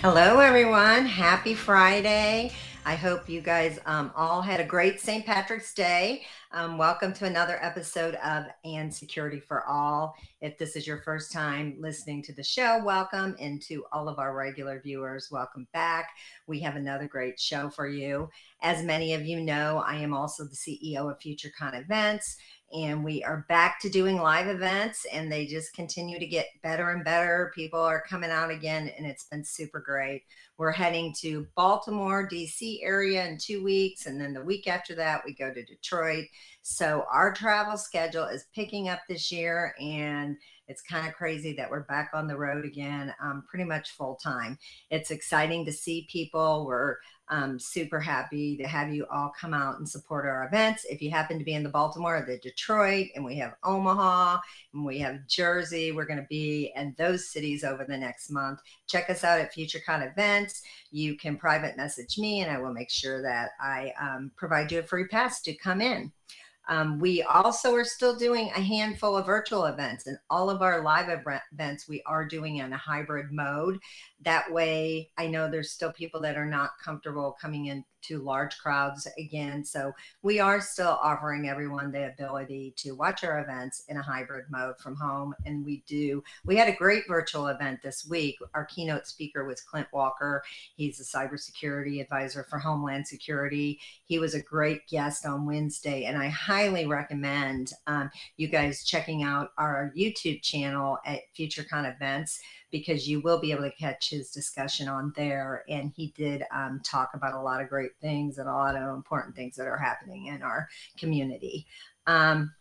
Hello, everyone. Happy Friday. I hope you guys um, all had a great St. Patrick's Day. Um, welcome to another episode of And Security for All. If this is your first time listening to the show, welcome. And to all of our regular viewers, welcome back. We have another great show for you. As many of you know, I am also the CEO of FutureCon Events and we are back to doing live events and they just continue to get better and better. People are coming out again and it's been super great. We're heading to baltimore dc area in two weeks and then the week after that we go to detroit. So our travel schedule is picking up this year and it's kind of crazy that we're back on the road again um, pretty much full time. It's exciting to see people. We're I'm super happy to have you all come out and support our events. If you happen to be in the Baltimore, the Detroit, and we have Omaha, and we have Jersey, we're going to be in those cities over the next month. Check us out at FutureCon events. You can private message me, and I will make sure that I um, provide you a free pass to come in. Um, we also are still doing a handful of virtual events, and all of our live events we are doing in a hybrid mode. That way, I know there's still people that are not comfortable coming into large crowds again. So we are still offering everyone the ability to watch our events in a hybrid mode from home. And we do, we had a great virtual event this week. Our keynote speaker was Clint Walker. He's a cybersecurity advisor for Homeland Security. He was a great guest on Wednesday. And I highly recommend um, you guys checking out our YouTube channel at FutureCon Events because you will be able to catch his discussion on there. And he did um, talk about a lot of great things and a lot of important things that are happening in our community. Um,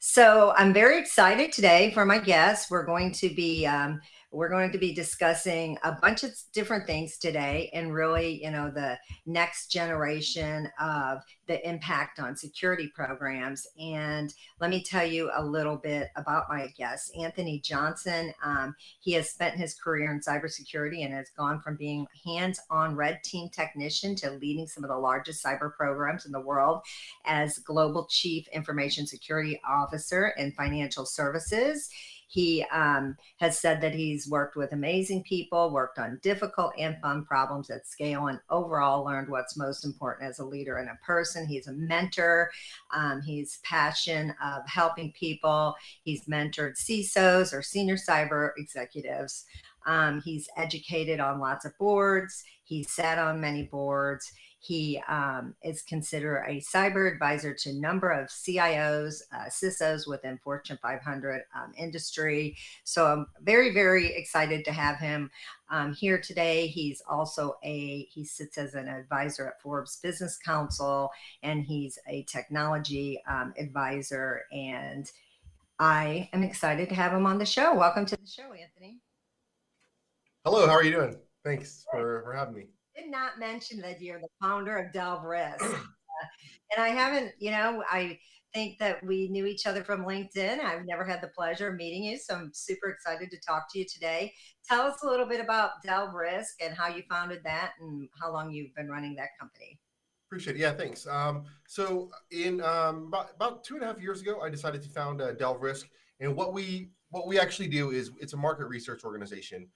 so I'm very excited today for my guests. We're going to be um, we're going to be discussing a bunch of different things today and really, you know, the next generation of the impact on security programs. And let me tell you a little bit about my guest, Anthony Johnson. Um, he has spent his career in cybersecurity and has gone from being hands on red team technician to leading some of the largest cyber programs in the world as global chief information security officer in financial services. He um, has said that he's worked with amazing people, worked on difficult and fun problems at scale, and overall learned what's most important as a leader and a person. He's a mentor. Um, he's passion of helping people. He's mentored CISOs or senior cyber executives. Um, he's educated on lots of boards. He's sat on many boards. He um, is considered a cyber advisor to a number of CIOs, uh, CISOs within Fortune 500 um, industry. So I'm very, very excited to have him um, here today. He's also a, he sits as an advisor at Forbes Business Council, and he's a technology um, advisor. And I am excited to have him on the show. Welcome to the show, Anthony. Hello, how are you doing? Thanks for, for having me did not mention that you're the founder of Delve Risk. Uh, and I haven't, you know, I think that we knew each other from LinkedIn. I've never had the pleasure of meeting you, so I'm super excited to talk to you today. Tell us a little bit about Delve Risk and how you founded that and how long you've been running that company. Appreciate it. Yeah, thanks. Um, so in um, about, about two and a half years ago, I decided to found uh, Delve Risk, and what we what we actually do is it's a market research organization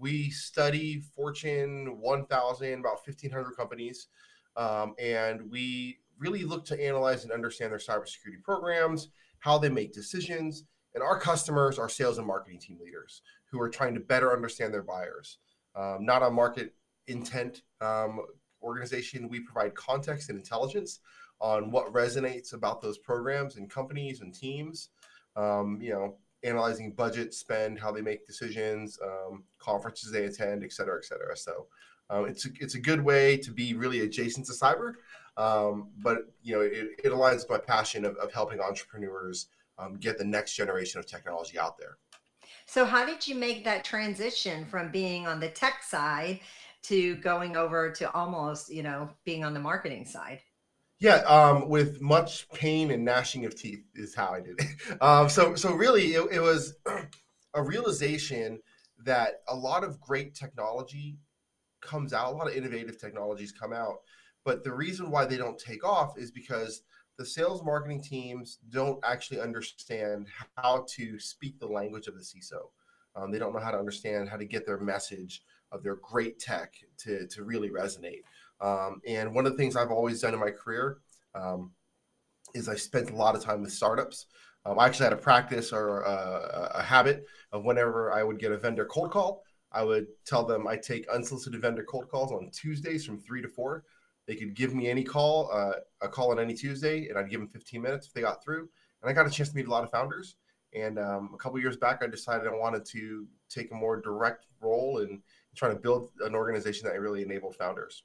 we study Fortune 1000, about 1,500 companies, um, and we really look to analyze and understand their cybersecurity programs, how they make decisions, and our customers are sales and marketing team leaders who are trying to better understand their buyers. Um, not a market intent um, organization. We provide context and intelligence on what resonates about those programs and companies and teams. Um, you know, analyzing budget spend, how they make decisions, um, conferences they attend, et cetera, et cetera. So um, it's a, it's a good way to be really adjacent to cyber, um, but you know it, it, aligns with my passion of, of helping entrepreneurs um, get the next generation of technology out there. So how did you make that transition from being on the tech side to going over to almost, you know, being on the marketing side? Yeah, um, with much pain and gnashing of teeth is how I did it. Um, so, so really, it, it was a realization that a lot of great technology comes out, a lot of innovative technologies come out, but the reason why they don't take off is because the sales marketing teams don't actually understand how to speak the language of the CISO. Um, they don't know how to understand how to get their message of their great tech to, to really resonate. Um, and one of the things I've always done in my career um, is I spent a lot of time with startups. Um, I actually had a practice or a, a, habit of whenever I would get a vendor cold call, I would tell them I take unsolicited vendor cold calls on Tuesdays from three to four. They could give me any call, uh, a call on any Tuesday, and I'd give them 15 minutes if they got through. And I got a chance to meet a lot of founders. And um, a couple years back, I decided I wanted to take a more direct role in trying to build an organization that really enabled founders.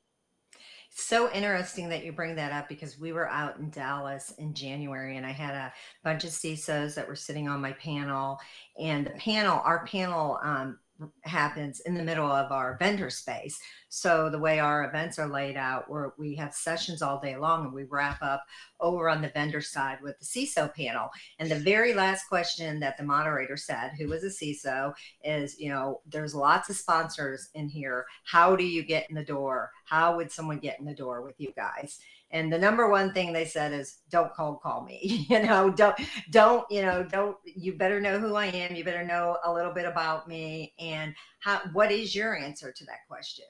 So interesting that you bring that up because we were out in Dallas in January and I had a bunch of CISOs that were sitting on my panel. And the panel, our panel um, happens in the middle of our vendor space. So the way our events are laid out, where we have sessions all day long and we wrap up over on the vendor side with the CISO panel. And the very last question that the moderator said, who was a CISO, is, you know, there's lots of sponsors in here. How do you get in the door? How would someone get in the door with you guys? And the number one thing they said is don't cold call me you know don't don't you know don't you better know who i am you better know a little bit about me and how what is your answer to that question?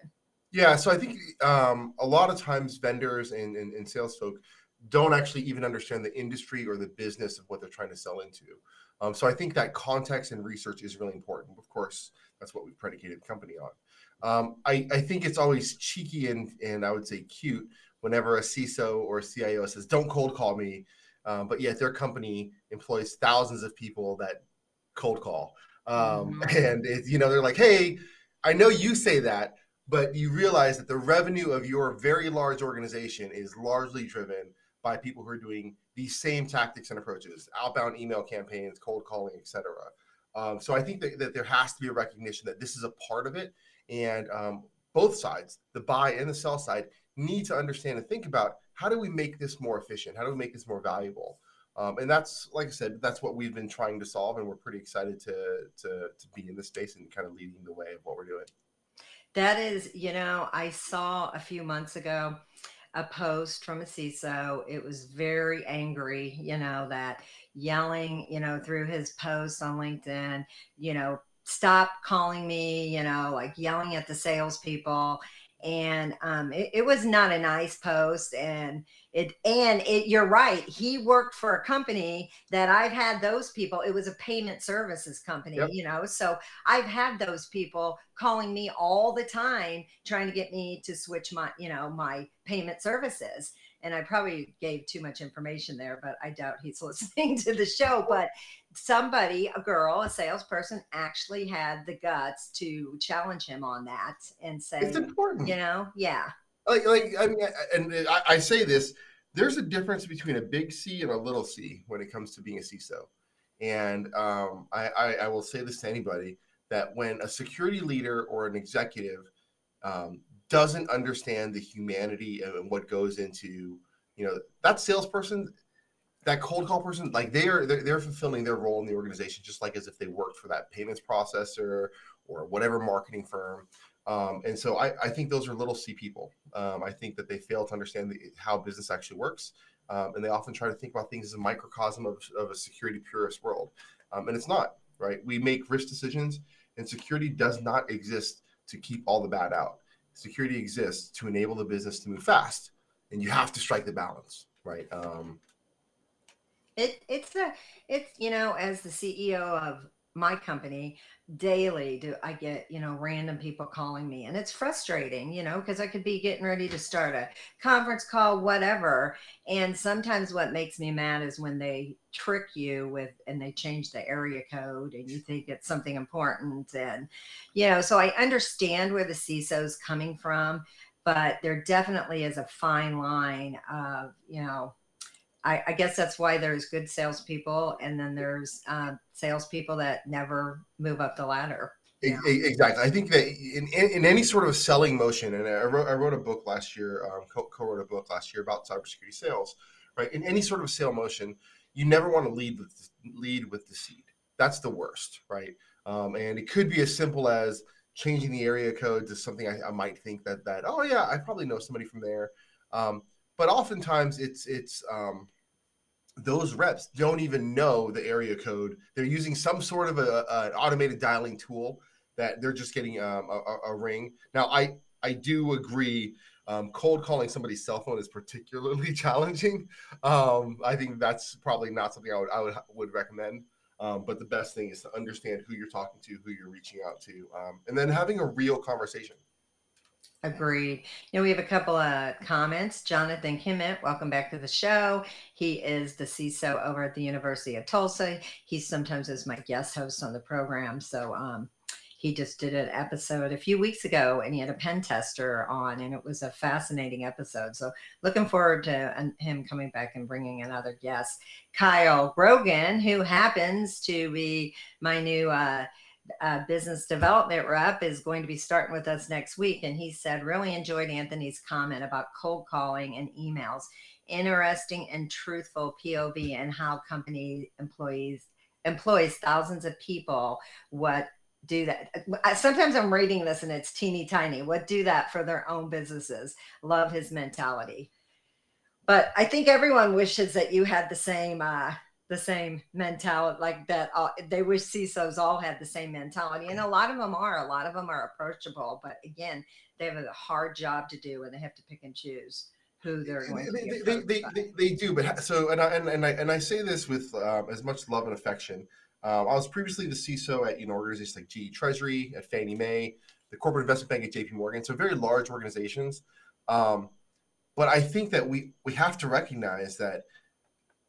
Yeah so i think um, a lot of times vendors and, and, and sales folk don't actually even understand the industry or the business of what they're trying to sell into. Um, so i think that context and research is really important. Of course that's what we've predicated the company on. Um, I, I think it's always cheeky and, and i would say cute whenever a CISO or a CIO says, "Don't cold call me," um, but yet their company employs thousands of people that cold call, um, mm-hmm. and it, you know they're like, "Hey, I know you say that." But you realize that the revenue of your very large organization is largely driven by people who are doing these same tactics and approaches, outbound email campaigns, cold calling, etc. Um, so I think that, that, there has to be a recognition that this is a part of it, and um, both sides, the buy and the sell side, need to understand and think about how do we make this more efficient? How do we make this more valuable? Um, and that's, like I said, that's what we've been trying to solve, and we're pretty excited to to to be in this space and kind of leading the way of what we're doing. That is, you know, I saw a few months ago a post from a CISO. It was very angry, you know, that yelling, you know, through his posts on LinkedIn, you know, stop calling me, you know, like yelling at the salespeople and um, it, it, was not a nice post and it and it you're right he worked for a company that i've had those people it was a payment services company yep. you know so i've had those people calling me all the time trying to get me to switch my you know my payment services and I probably gave too much information there, but I doubt he's listening to the show. But somebody, a girl, a salesperson, actually had the guts to challenge him on that and say, "It's important," you know? Yeah. Like, like I mean, and I, I say this: there's a difference between a big C and a little C when it comes to being a CISO. And um, I, I, I will say this to anybody that when a security leader or an executive um, doesn't understand the humanity and what goes into you know that salesperson that cold call person like they are they're, they're, fulfilling their role in the organization just like as if they worked for that payments processor or whatever marketing firm. Um, and so I, I, think those are little c people. Um, i think that they fail to understand the, how business actually works. Um, and they often try to think about things as a microcosm of, of a security purist world. Um, and it's not right? We make risk decisions and security does not exist to keep all the bad out security exists to enable the business to move fast and you have to strike the balance right? Um, it, it's a it's you know as the ceo of my company daily do i get you know random people calling me and it's frustrating you know because i could be getting ready to start a conference call whatever and sometimes what makes me mad is when they trick you with and they change the area code and you think it's something important and you know so i understand where the ciso's coming from but there definitely is a fine line of you know I, I, guess that's why there's good salespeople, and then there's uh, salespeople that never move up the ladder. Yeah. Exactly. I think that in, in, in, any sort of selling motion, and I wrote, I wrote a book last year, um, co wrote a book last year about cybersecurity sales, right? In any sort of sale motion, you never want to lead with lead with deceit. That's the worst, right? Um, and it could be as simple as changing the area code to something I, I, might think that that oh yeah, I probably know somebody from there. Um, but oftentimes it's it's um, those reps don't even know the area code. They're using some sort of a, a, an automated dialing tool that they're just getting um, a, a, ring. Now, I I do agree. Um, cold calling somebody's cell phone is particularly challenging. Um, I think that's probably not something I would I would would recommend. Um, but the best thing is to understand who you're talking to, who you're reaching out to, um, and then having a real conversation. Agreed. Know, we have a couple of comments. Jonathan Kimmitt, welcome back to the show. He is the CISO over at the University of Tulsa. He sometimes is my guest host on the program. So um, he just did an episode a few weeks ago and he had a pen tester on and it was a fascinating episode so looking forward to him coming back and bringing another guest kyle grogan who happens to be my new uh, uh, business development rep is going to be starting with us next week and he said really enjoyed anthony's comment about cold calling and emails interesting and truthful pov and how company employees employs thousands of people what do that. Sometimes I'm reading this and it's teeny tiny. What do that for their own businesses? Love his mentality. But I think everyone wishes that you had the same uh, the same mentality, like that. Uh, they wish CISOs all had the same mentality, and a lot of them are. A lot of them are approachable, but again, they have a hard job to do, and they have to pick and choose who they're going they, to. They, they, they, they, do, but so and I, and, and I and I say this with um, as much love and affection. Um, I was previously the CISO at you know organizations like GE Treasury, at Fannie Mae, the Corporate Investment Bank at JP Morgan, so very large organizations. Um, but I think that we we have to recognize that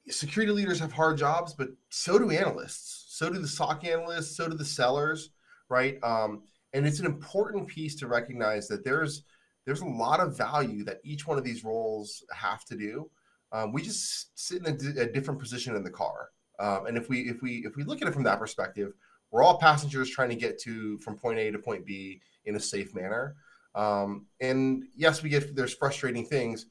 security leaders have hard jobs, but so do analysts, so do the SOC analysts, so do the sellers, right? Um, and it's an important piece to recognize that there's there's a lot of value that each one of these roles have to do. Um, we just sit in a, a different position in the car. Um, and if we if we if we look at it from that perspective, we're all passengers trying to get to from point A to point B in a safe manner. Um, and yes, we get there's frustrating things,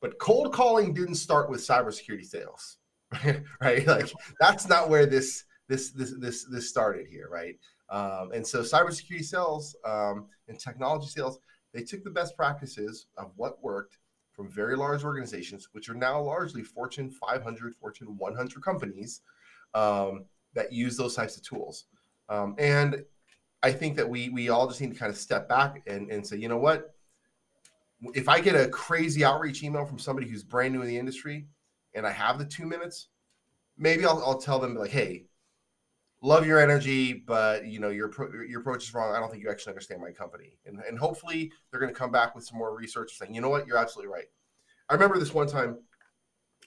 but cold calling didn't start with cybersecurity sales, right? Like that's not where this this this this this started here, right? Um, and so cybersecurity sales um, and technology sales, they took the best practices of what worked from very large organizations, which are now largely Fortune 500, Fortune 100 companies um, that use those types of tools. Um, and I think that we we all just need to kind of step back and, and say, you know what? If I get a crazy outreach email from somebody who's brand new in the industry and I have the two minutes, maybe I'll, I'll tell them like, hey, love your energy, but you know your your approach is wrong. I don't think you actually understand my company, and and hopefully they're going to come back with some more research saying, you know what, you're absolutely right. I remember this one time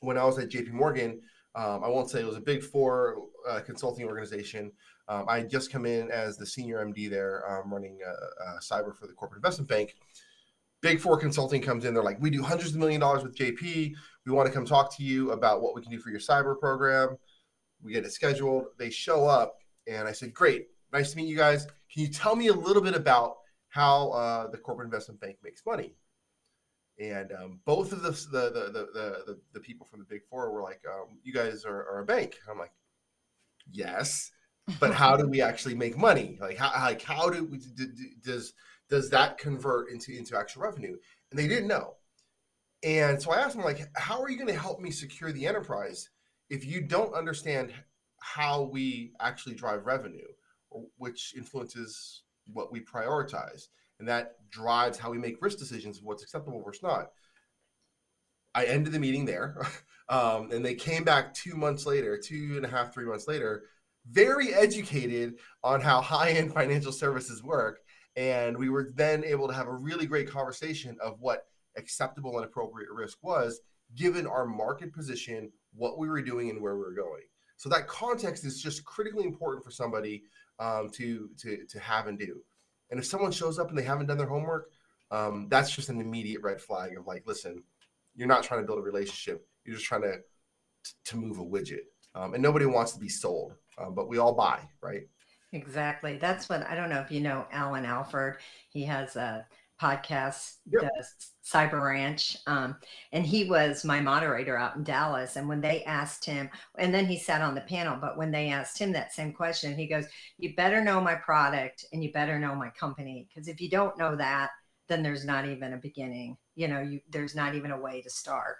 when I was at J.P. Morgan. Um, I won't say it was a big four uh, consulting organization. Um, I had just come in as the senior MD there, um, running uh, uh, cyber for the corporate investment bank. Big Four Consulting comes in. They're like, we do hundreds of million dollars with JP. We want to come talk to you about what we can do for your cyber program. We get it scheduled. They show up, and I said, "Great, nice to meet you guys. Can you tell me a little bit about how uh, the corporate investment bank makes money?" And um, both of the the, the the, the the people from the Big Four were like, um, "You guys are, are a bank." I'm like, "Yes." but how do we actually make money like how like how do we do, does does that convert into into actual revenue? And they didn't know. And so i asked them like how are you going to help me secure the enterprise if you don't understand how we actually drive revenue, which influences what we prioritize, and that drives how we make risk decisions what's acceptable versus not. I ended the meeting there, um, and they came back two months later, two and a half, three months later, very educated on how high-end financial services work, and we were then able to have a really great conversation of what acceptable and appropriate risk was, given our market position, what we were doing and where we were going. So that context is just critically important for somebody um, to, to, to have and do. And if someone shows up and they haven't done their homework, um, that's just an immediate red flag of like, listen, you're not trying to build a relationship. You're just trying to to move a widget. Um, and nobody wants to be sold, um, but we all buy, right? Exactly. That's what I don't know if you know Allan Alford. He has a podcast, yep. Cyber Ranch. Um, and he was my moderator out in Dallas. And when they asked him, and then he sat on the panel, but when they asked him that same question, he goes, You better know my product and you better know my company. Because if you don't know that, then there's not even a beginning. You know, you, there's not even a way to start.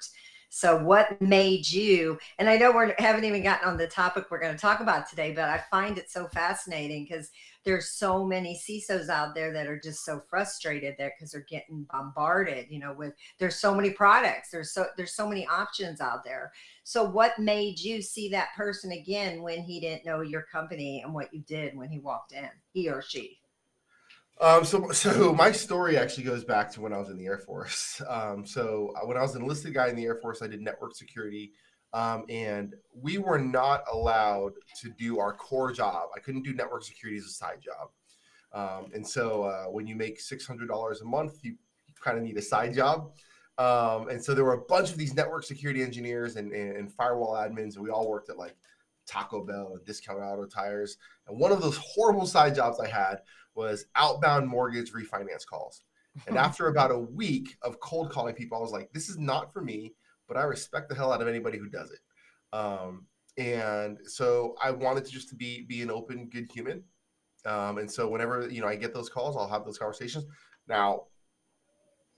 So, what made you? And I know we haven't even gotten on the topic we're going to talk about today, but I find it so fascinating because there's so many CISOs out there that are just so frustrated there because they're getting bombarded. You know, with there's so many products, there's so there's so many options out there. So, what made you see that person again when he didn't know your company and what you did when he walked in, he or she? Um, so, so my story actually goes back to when I was in the Air Force. Um, so when I was an enlisted guy in the Air Force, I did network security, um, and we were not allowed to do our core job. I couldn't do network security as a side job. Um, and so uh, when you make six hundred dollars a month, you, you kind of need a side job. Um, and so there were a bunch of these network security engineers and, and, and firewall admins, and we all worked at like Taco Bell and Discount Auto Tires. And one of those horrible side jobs I had was outbound mortgage refinance calls. And after about a week of cold calling people, I was like, this is not for me, but I respect the hell out of anybody who does it. Um, and so I wanted to just to be be an open, good human. Um, and so whenever you know I get those calls, I'll have those conversations. Now,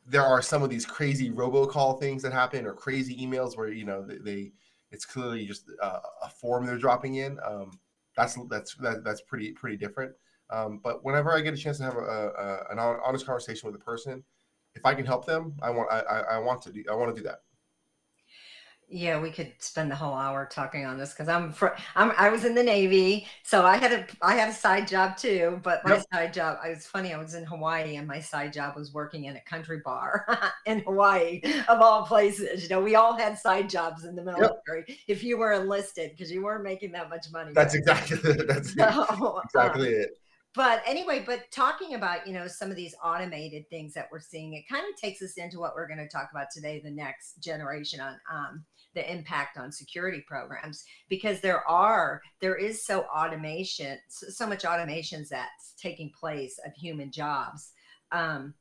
there are some of these crazy robocall things that happen, or crazy emails where you know they, they it's clearly just a, a form they're dropping in. Um, that's that's that, that's pretty pretty different. Um, but whenever I get a chance to have a, a, an honest conversation with a person, if I can help them, I want I, I want to do I want to do that. Yeah, we could spend the whole hour talking on this because I'm, fr- I'm I was in the Navy, so I had a I had a side job too. But my yep. side job, I was funny. I was in Hawaii, and my side job was working in a country bar in Hawaii, of all places. You know, we all had side jobs in the military. Yep. If you were enlisted, because you weren't making that much money. That's exactly that's so, exactly um, it but anyway, but talking about, you know, some of these automated things that we're seeing, it kind of takes us into what we're going to talk about today, the next generation on um, the impact on security programs, because there are, there is so automation, so, much automations that's taking place of human jobs. Um,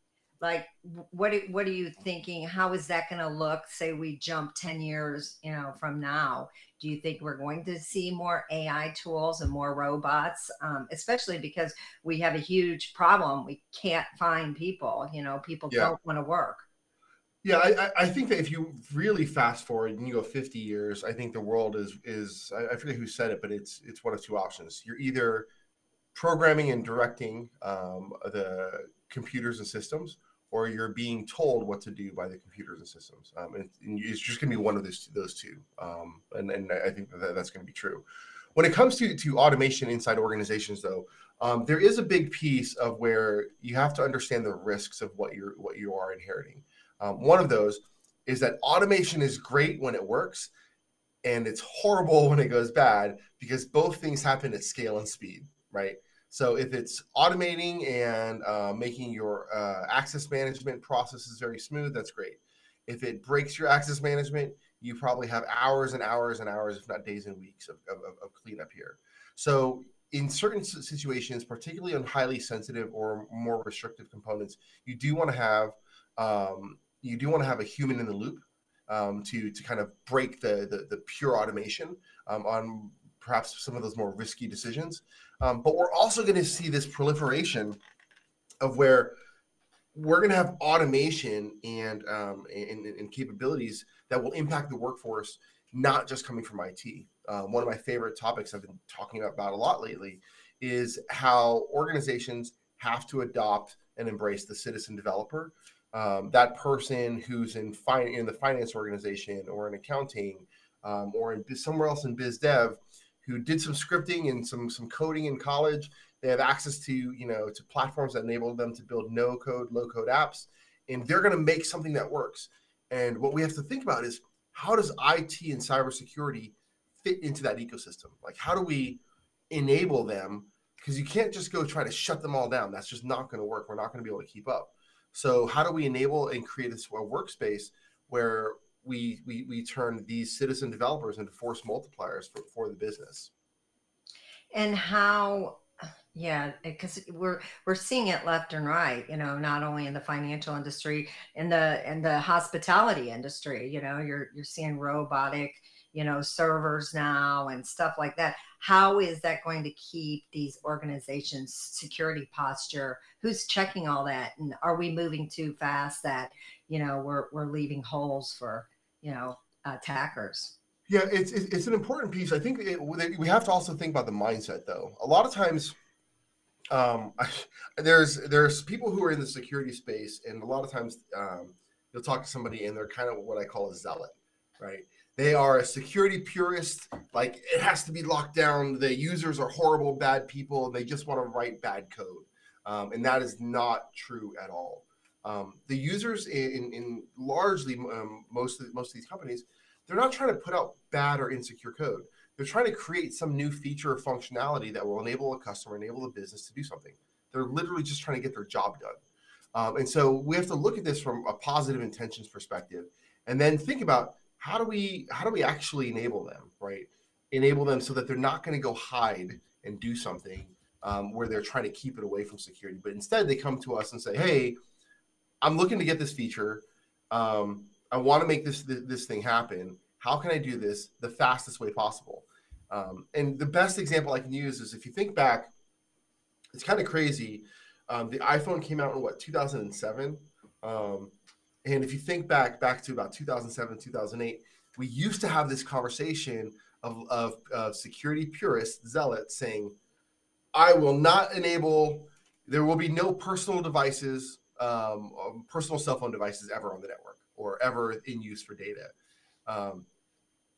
like what what are you thinking? How is that going to look? Say we jump 10 years you know from now. Do you think we're going to see more ai tools and more robots? Um, especially because we have a huge problem. We can't find people you know people yeah. don't want to work. Yeah I, I think that if you really fast forward and you go 50 years i think the world is is i forget who said it but it's it's one of two options. You're either programming and directing um, the computers and systems or you're being told what to do by the computers and systems. Um, and, it's just going to be one of those, those two. Um, and, and I think that that's going to be true. When it comes to, to automation inside organizations, though, um, there is a big piece of where you have to understand the risks of what you're what you are inheriting. Um, one of those is that automation is great when it works, and it's horrible when it goes bad because both things happen at scale and speed, right? So if it's automating and uh, making your uh, access management processes very smooth, that's great. If it breaks your access management, you probably have hours and hours and hours, if not days and weeks of, of, of cleanup here. So in certain situations, particularly on highly sensitive or more restrictive components, you do want to have um, you do want to have a human in the loop um, to to kind of break the the, the pure automation um, on perhaps some of those more risky decisions. Um, but we're also going to see this proliferation of where we're going to have automation and, um, and, and capabilities that will impact the workforce, not just coming from IT. Um, one of my favorite topics I've been talking about a lot lately is how organizations have to adopt and embrace the citizen developer. Um, that person who's in, fin- in the finance organization or in accounting um, or in somewhere else in biz dev who did some scripting and some some coding in college. They have access to you know to platforms that enable them to build no code, low code apps, and they're going to make something that works. And what we have to think about is how does IT and cybersecurity fit into that ecosystem? Like how do we enable them? Because you can't just go try to shut them all down. That's just not going to work. We're not going to be able to keep up. So how do we enable and create a, a workspace where we, we, we turn these citizen developers into force multipliers for, for the business. And how Yeah, because we're we're seeing it left and right, you know, not only in the financial industry, in the in the hospitality industry, you know, you're you're seeing robotic, you know, servers now and stuff like that. How is that going to keep these organizations security posture? Who's checking all that? And are we moving too fast that, you know, we're we're leaving holes for, you know, attackers? Yeah, it's it's an important piece. I think it, we have to also think about the mindset, though. A lot of times um, there's there's people who are in the security space, and a lot of times um, you'll talk to somebody, and they're kind of what I call a zealot, right? They are a security purist. Like it has to be locked down. The users are horrible, bad people, and they just want to write bad code. Um, and that is not true at all. Um, the users in, in largely um, most of most of these companies, they're not trying to put out bad or insecure code. They're trying to create some new feature or functionality that will enable a customer, enable a business to do something. They're literally just trying to get their job done. Um, and so we have to look at this from a positive intentions perspective, and then think about how do we how do we actually enable them, right? Enable them so that they're not going to go hide and do something um, where they're trying to keep it away from security, but instead they come to us and say, "Hey, I'm looking to get this feature. Um, I want to make this, this this thing happen how can I do this the fastest way possible? Um, and the best example I can use is if you think back, it's kind of crazy. Um, the iPhone came out in what 2007, um, and if you think back back to about 2007, 2008, we used to have this conversation of, of, of security purists, zealots, saying, "I will not enable. There will be no personal devices, um, um, personal cell phone devices ever on the network or ever in use for data." Um,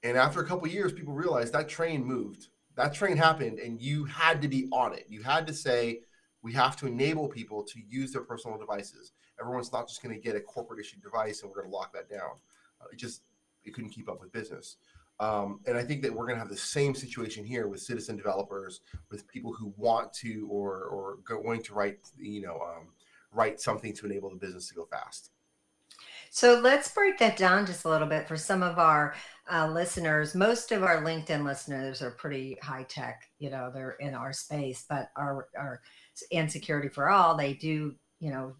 and after a couple years, people realized that train moved. That train happened, and you had to be on it. You had to say, we have to enable people to use their personal devices. Everyone's not just going to get a corporate issued device and we're going to lock that down. Uh, it just it couldn't keep up with business. Um, and I think that we're going to have the same situation here with citizen developers, with people who want to or or going to write you know um, write something to enable the business to go fast. So let's break that down just a little bit for some of our uh, listeners. Most of our LinkedIn listeners are pretty high tech, you know, they're in our space, but our, our and security for all, they do, you know,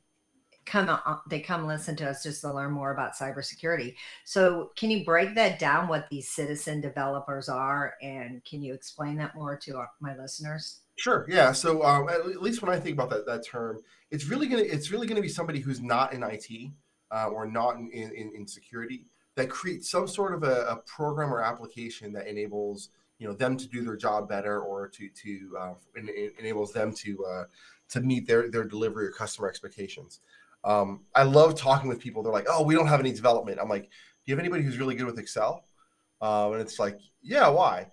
come they come listen to us just to learn more about cybersecurity. So can you break that down what these citizen developers are and can you explain that more to our, my listeners? Sure. Yeah. So um, at least when I think about that that term, it's really gonna it's really gonna be somebody who's not in IT uh, or not in, in, in, security that creates some sort of a, a, program or application that enables you know them to do their job better or to to uh, en- enables them to uh, to meet their their delivery or customer expectations. Um, I love talking with people. They're like, "Oh, we don't have any development." I'm like, "Do you have anybody who's really good with Excel?" Um, and it's like, "Yeah, why?"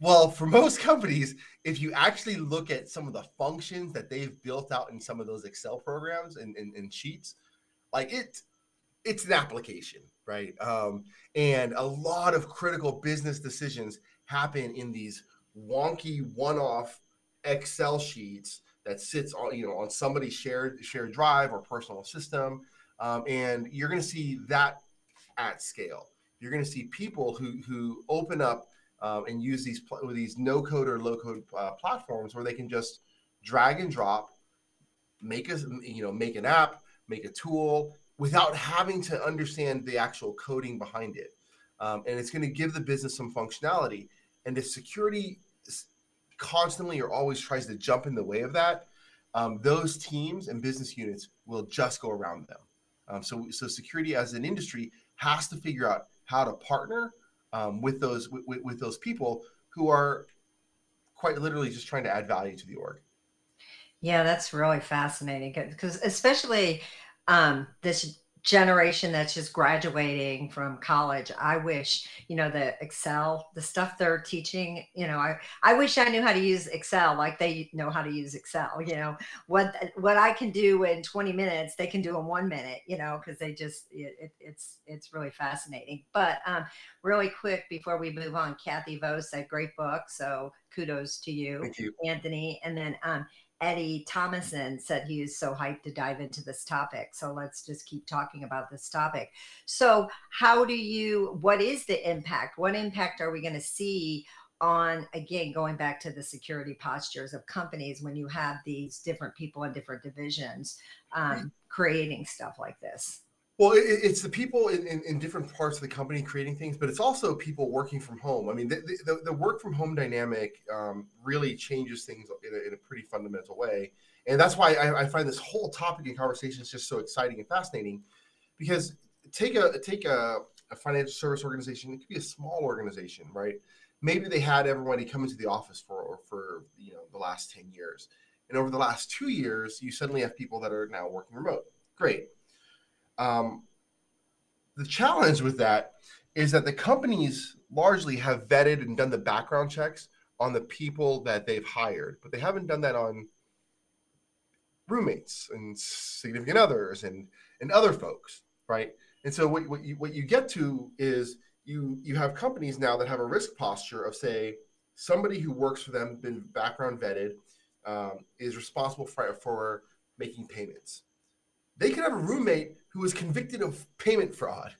Well, for most companies, if you actually look at some of the functions that they've built out in some of those Excel programs and, and, and sheets, like it it's an application right um, and a lot of critical business decisions happen in these wonky one-off excel sheets that sits on you know on somebody's shared shared drive or personal system um, and you're going to see that at scale you're going to see people who who open up um, and use these with these no code or low code uh, platforms where they can just drag and drop make a you know make an app make a tool without having to understand the actual coding behind it. Um, and it's going to give the business some functionality. And if security constantly or always tries to jump in the way of that, um, those teams and business units will just go around them. Um, so, so security as an industry has to figure out how to partner um, with those with, with those people who are quite literally just trying to add value to the org. Yeah, that's really fascinating because especially um, this generation that's just graduating from college i wish you know the excel the stuff they're teaching you know i i wish i knew how to use excel like they know how to use excel you know? What what i can do in 20 minutes they can do in one minute you know because they just it, it's it's really fascinating. But um really quick before we move on kathy vo said great book so kudos to you, you. anthony. And then um Eddie Thomason said he is so hyped to dive into this topic. So let's just keep talking about this topic. So, how do you, what is the impact? What impact are we going to see on again going back to the security postures of companies when you have these different people in different divisions um, creating stuff like this well it, it's the people in, in, in, different parts of the company creating things but it's also people working from home. I mean the, the, the work from home dynamic um, really changes things in a, in a, pretty fundamental way. And that's why I, I find this whole topic and conversation is just so exciting and fascinating because take a take a, a financial service organization it could be a small organization right? Maybe they had everybody come into the office for for you know the last 10 years. And over the last two years you suddenly have people that are now working remote. Great um, the challenge with that is that the companies largely have vetted and done the background checks on the people that they've hired but they haven't done that on roommates and significant others and and other folks right and so what, what you what you get to is you you have companies now that have a risk posture of say somebody who works for them, been background vetted, um, is responsible for, for making payments. They could have a roommate who is convicted of payment fraud.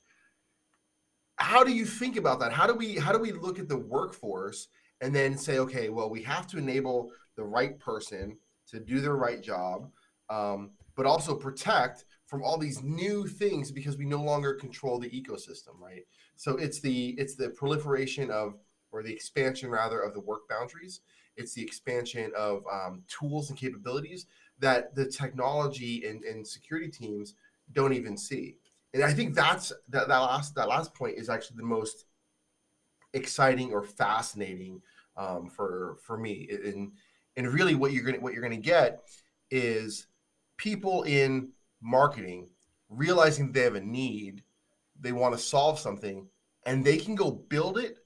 How do you think about that? How do we how do we look at the workforce and then say, okay, well, we have to enable the right person to do their right job, um, but also protect from all these new things because we no longer control the ecosystem, right? So it's the it's the proliferation of or the expansion rather of the work boundaries. It's the expansion of um, tools and capabilities that the technology and, and security teams don't even see. And I think that's that, that last that last point is actually the most exciting or fascinating um, for for me. And and really what you're gonna what you're gonna get is people in marketing realizing they have a need they want to solve something and they can go build it,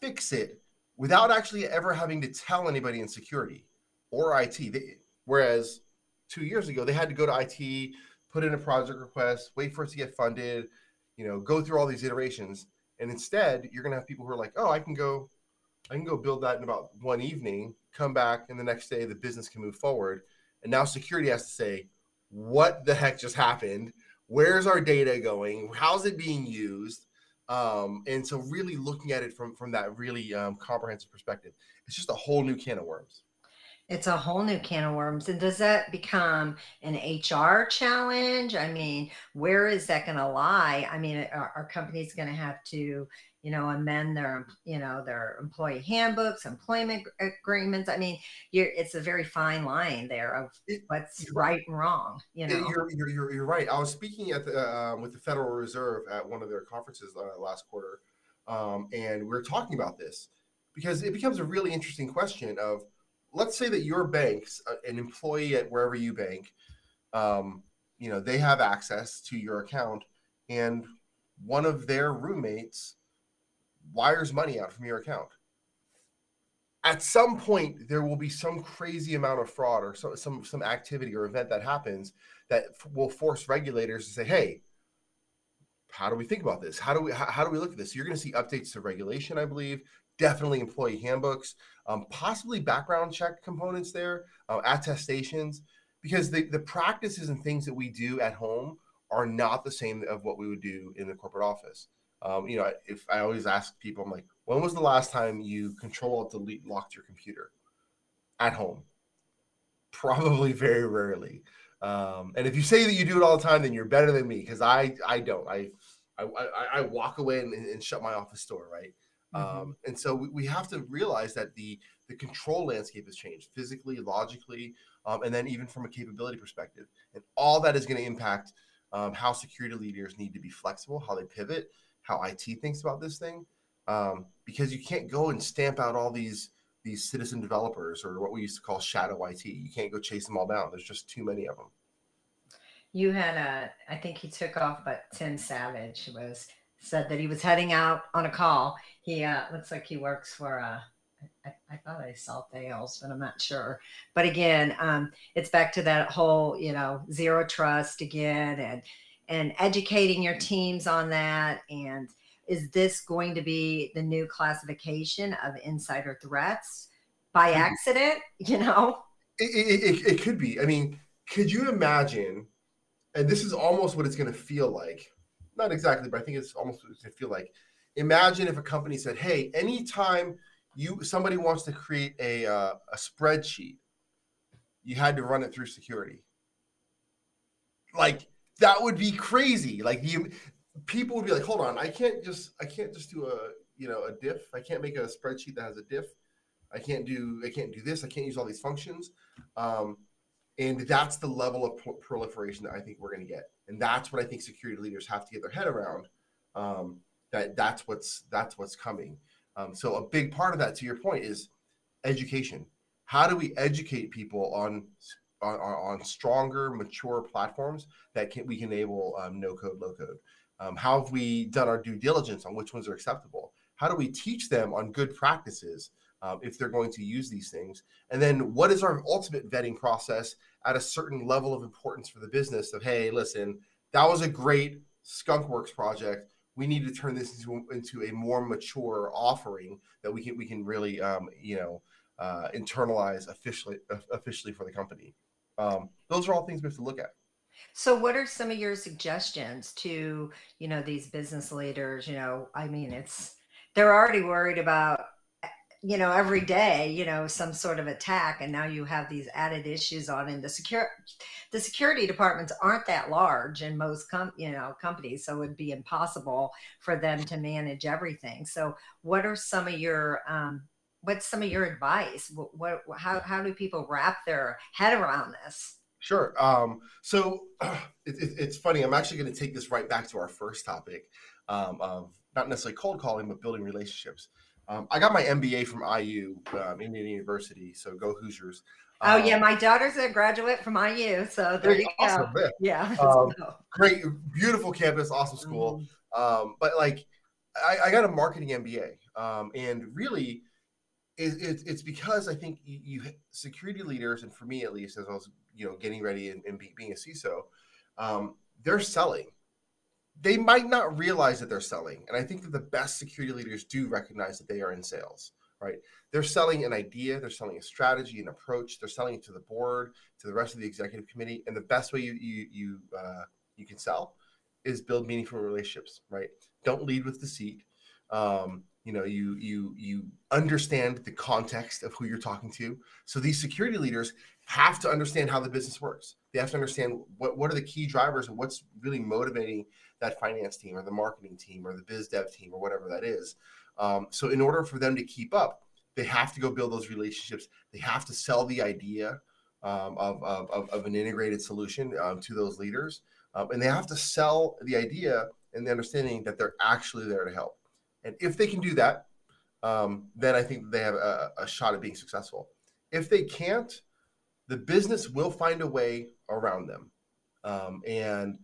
fix it without actually ever having to tell anybody in security or IT. They, whereas two years ago, they had to go to IT, put in a project request, wait for it to get funded, you know, go through all these iterations. And instead, you're going to have people who are like, oh, I can go, I can go build that in about one evening, come back, and the next day the business can move forward. And now security has to say, what the heck just happened? where's our data going how's it being used um, and so really looking at it from from that really um, comprehensive perspective it's just a whole new can of worms it's a whole new can of worms and does that become an hr challenge i mean where is that going to lie i mean are, are companies going to have to you know, amend their, you know, their employee handbooks, employment agreements. I mean, you're, it's a very fine line there of what's right and wrong. You know, you're, you're, you're, you're right. I was speaking at the, uh, with the Federal Reserve at one of their conferences uh, last quarter, um, and we we're talking about this because it becomes a really interesting question of, let's say that your banks, uh, an employee at wherever you bank, um, you know, they have access to your account, and one of their roommates wires money out from your account. At some point, there will be some crazy amount of fraud or some some, some activity or event that happens that will force regulators to say, "Hey, how do we think about this? How do we how, how do we look at this?" So you're going to see updates to regulation, I believe. Definitely employee handbooks, um, possibly background check components there, uh, attestations, because the the practices and things that we do at home are not the same of what we would do in the corporate office. Um, you know, if I always ask people, I'm like, when was the last time you control delete locked your computer at home? Probably very rarely. Um, and if you say that you do it all the time, then you're better than me because I I don't. I I, I walk away and, and, shut my office door, right? Mm-hmm. Um, and so we, we, have to realize that the the control landscape has changed physically, logically, um, and then even from a capability perspective, and all that is going to impact um, how security leaders need to be flexible, how they pivot, how IT thinks about this thing, um, because you can't go and stamp out all these these citizen developers or what we used to call shadow IT. You can't go chase them all down. There's just too many of them. You had a, I think he took off, but Tim Savage was said that he was heading out on a call. He uh, looks like he works for. Uh, I, I thought I saw Thales, but I'm not sure. But again, um, it's back to that whole, you know, zero trust again, and and educating your teams on that and is this going to be the new classification of insider threats by accident you know it, it, it, could be i mean could you imagine and this is almost what it's going to feel like not exactly but i think it's almost what it's going to feel like imagine if a company said hey anytime you somebody wants to create a uh, a spreadsheet, you had to run it through security. Like that would be crazy. Like you, people would be like, hold on, I can't just I can't just do a you know a diff. I can't make a spreadsheet that has a diff. I can't do I can't do this. I can't use all these functions. Um, and that's the level of pro- proliferation that I think we're going to get. And that's what I think security leaders have to get their head around. Um, that that's what's that's what's coming. Um, so a big part of that, to your point, is education. How do we educate people on on, on stronger, mature platforms that can we can enable um, no code, low code? Um, how have we done our due diligence on which ones are acceptable? How do we teach them on good practices um, if they're going to use these things? And then what is our ultimate vetting process at a certain level of importance for the business? Of hey, listen, that was a great Skunkworks project. We need to turn this into, into a more mature offering that we can we can really um, you know uh, internalize officially officially for the company. Um, those are all things we have to look at. So what are some of your suggestions to, you know, these business leaders, you know, I mean, it's they're already worried about you know every day you know some sort of attack and now you have these added issues on and the secure the security departments aren't that large in most com- you know companies so it would be impossible for them to manage everything so what are some of your um, what's some of your advice what, what how, how do people wrap their head around this Sure. Um, so it, it, it's funny. I'm actually going to take this right back to our first topic um, of not necessarily cold calling, but building relationships. Um, I got my MBA from IU, um, Indiana University. So go Hoosiers. Oh yeah, um, my daughter's a graduate from IU, so there you awesome, go. Yeah, um, great, beautiful campus, awesome school. Mm-hmm. but like, I, I, got a marketing MBA, and really, it, it's because I think you, you, security leaders, and for me at least, as I was you know getting ready and, and be, being a CISO, um, they're selling. They might not realize that they're selling, and I think that the best security leaders do recognize that they are in sales. Right? They're selling an idea, they're selling a strategy, an approach. They're selling it to the board, to the rest of the executive committee, and the best way you you you uh, you can sell is build meaningful relationships. Right? Don't lead with deceit. Um, you know you you you understand the context of who you're talking to so these security leaders have to understand how the business works they have to understand what, what are the key drivers and what's really motivating that finance team or the marketing team or the biz dev team or whatever that is um, so in order for them to keep up they have to go build those relationships they have to sell the idea um, of, of, of, an integrated solution um, to those leaders um, and they have to sell the idea and the understanding that they're actually there to help and if they can do that, um, then I think they have a, a, shot at being successful. If they can't, the business will find a way around them. Um, and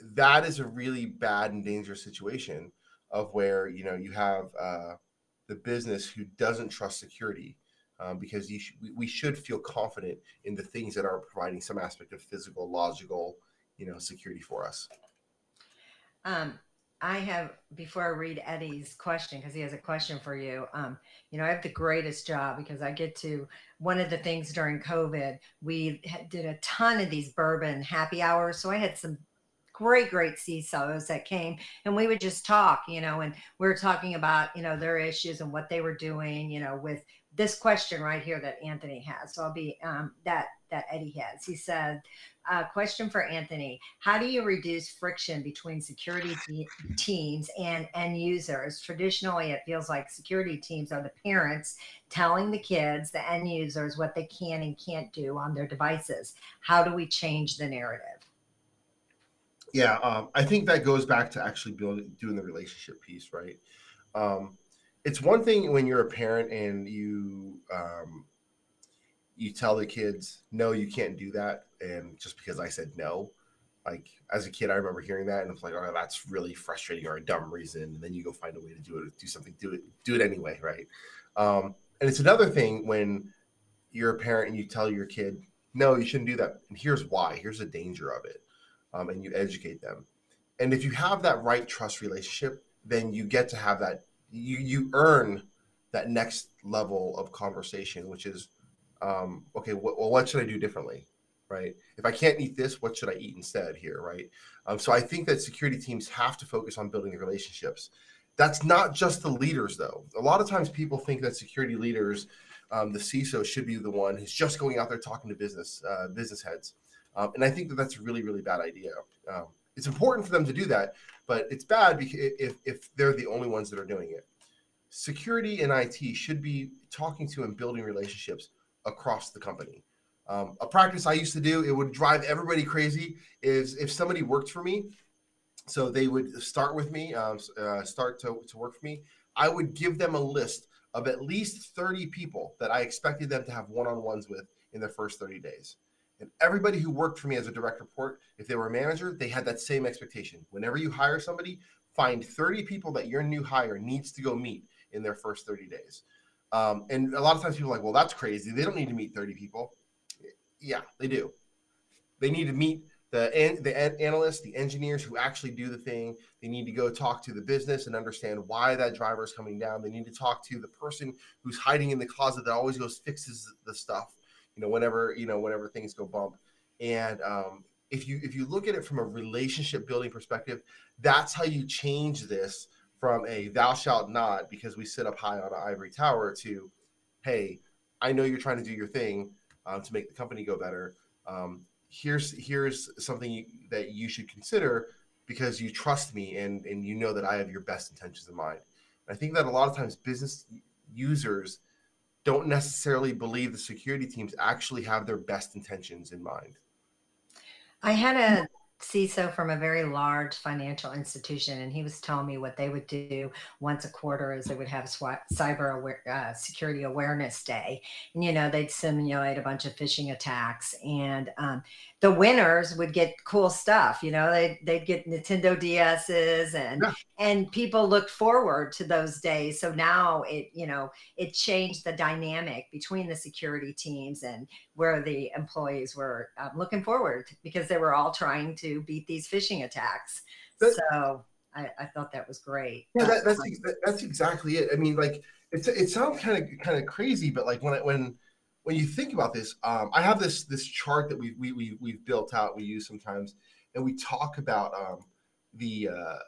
that is a really bad and dangerous situation of where, you know, you have uh, the business who doesn't trust security um, because sh- we should feel confident in the things that are providing some aspect of physical, logical, you know, security for us. Um, I have before I read Eddie's question because he has a question for you. Um, you know, I have the greatest job because I get to one of the things during COVID. We did a ton of these bourbon happy hours, so I had some great, great CISOs that came and we would just talk, you know, and we are talking about, you know, their issues and what they were doing, you know, with this question right here that Anthony has. So I'll be um, that that Eddie has. He said, uh, question for Anthony: How do you reduce friction between security te- teams and end users? Traditionally, it feels like security teams are the parents telling the kids, the end users, what they can and can't do on their devices. How do we change the narrative? Yeah, um, I think that goes back to actually building doing the relationship piece, right? Um, it's one thing when you're a parent and you um, you tell the kids, no, you can't do that, and just because I said no, like as a kid, I remember hearing that and it's like, oh, that's really frustrating or a dumb reason, and then you go find a way to do it, do something, do it, do it anyway, right? Um, and it's another thing when you're a parent and you tell your kid, no, you shouldn't do that, and here's why, here's the danger of it, um, and you educate them. And if you have that right trust relationship, then you get to have that you you earn that next level of conversation, which is um, okay. Wh- well, what should I do differently? Right. If I can't eat this, what should I eat instead here? Right. Um, so I think that security teams have to focus on building the relationships. That's not just the leaders, though. A lot of times people think that security leaders, um, the CISO, should be the one who's just going out there talking to business uh, business heads. Um, and I think that that's a really, really bad idea. Um, it's important for them to do that, but it's bad because if, if they're the only ones that are doing it. Security and IT should be talking to and building relationships across the company. Um, a practice I used to do, it would drive everybody crazy, is if somebody worked for me, so they would start with me, um, uh, start to, to work for me, I would give them a list of at least 30 people that I expected them to have one on ones with in their first 30 days. And everybody who worked for me as a direct report, if they were a manager, they had that same expectation. Whenever you hire somebody, find 30 people that your new hire needs to go meet in their first 30 days. Um, and a lot of times people are like, well, that's crazy. They don't need to meet 30 people. Yeah, they do. They need to meet the the analysts, the engineers who actually do the thing. They need to go talk to the business and understand why that driver is coming down. They need to talk to the person who's hiding in the closet that always goes fixes the stuff. You know, whenever you know whenever things go bump. And um, if you if you look at it from a relationship building perspective, that's how you change this from a thou shalt not because we sit up high on an ivory tower to, hey, I know you're trying to do your thing um, to make the company go better. Um, here's here's something you, that you should consider because you trust me and and you know that I have your best intentions in mind. And I think that a lot of times business users don't necessarily believe the security teams actually have their best intentions in mind. I had a CISO from a very large financial institution, and he was telling me what they would do once a quarter is they would have cyber aware, uh, security awareness day, and you know they'd simulate a bunch of phishing attacks, and um, the winners would get cool stuff. You know, they they'd get Nintendo DSs, and yeah. and people looked forward to those days. So now it you know it changed the dynamic between the security teams and where the employees were um, looking forward because they were all trying to beat these phishing attacks. But, so I, I, thought that was great. Yeah, that, that's that's exactly it. I mean, like it's it sounds kind of kind of crazy, but like when it, when when you think about this, um, I have this this chart that we we we we've built out. We use sometimes, and we talk about um, the uh,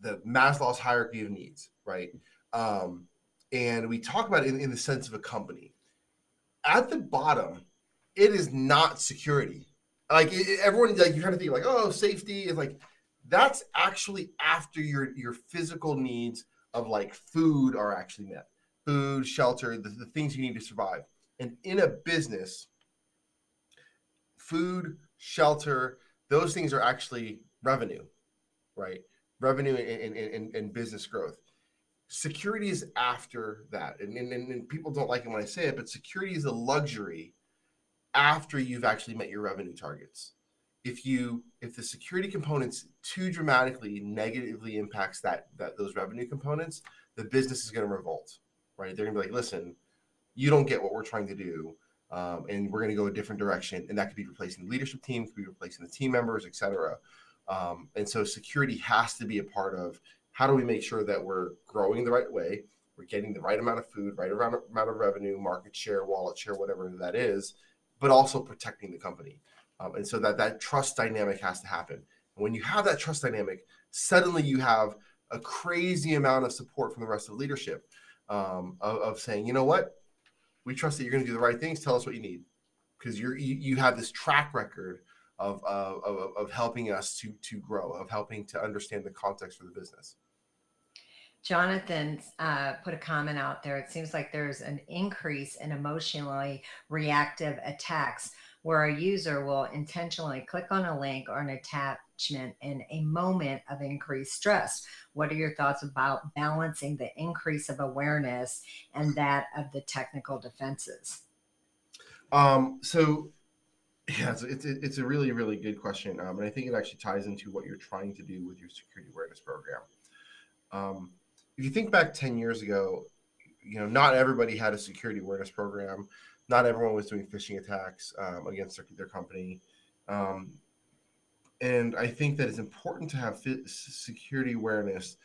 the Maslow's hierarchy of needs, right? Um, and we talk about it in, in the sense of a company. At the bottom it is not security. Like everyone, like you kind of think like, oh, safety is like that's actually after your your physical needs of like food are actually met, food, shelter, the, the things you need to survive. And in a business, food, shelter, those things are actually revenue, right? Revenue and, and, and, and business growth. Security is after that. And, and, and people don't like it when I say it, but security is a luxury after you've actually met your revenue targets. If you if the security components too dramatically negatively impacts that that those revenue components, the business is going to revolt, right? They're going to be like, listen, you don't get what we're trying to do, um, and we're going to go a different direction, and that could be replacing the leadership team, could be replacing the team members, etc. Um, and so security has to be a part of how do we make sure that we're growing the right way, we're getting the right amount of food, right amount of revenue, market share, wallet share, whatever that is, but also protecting the company. Um, and so that that trust dynamic has to happen. And when you have that trust dynamic, suddenly you have a crazy amount of support from the rest of the leadership um, of, of, saying, you know what, we trust that you're going to do the right things. Tell us what you need, because you're you, you have this track record of, of, of, helping us to to grow, of helping to understand the context for the business. Jonathan uh, put a comment out there. It seems like there's an increase in emotionally reactive attacks where a user will intentionally click on a link or an attachment in a moment of increased stress. What are your thoughts about balancing the increase of awareness and that of the technical defenses? Um, so, yeah, it's, it's, it's, a really, really good question. Um, and I think it actually ties into what you're trying to do with your security awareness program. Um, if you think back 10 years ago, you know, not everybody had a security awareness program. Not everyone was doing phishing attacks um, against their, their company. Um, and I think that it's important to have security awareness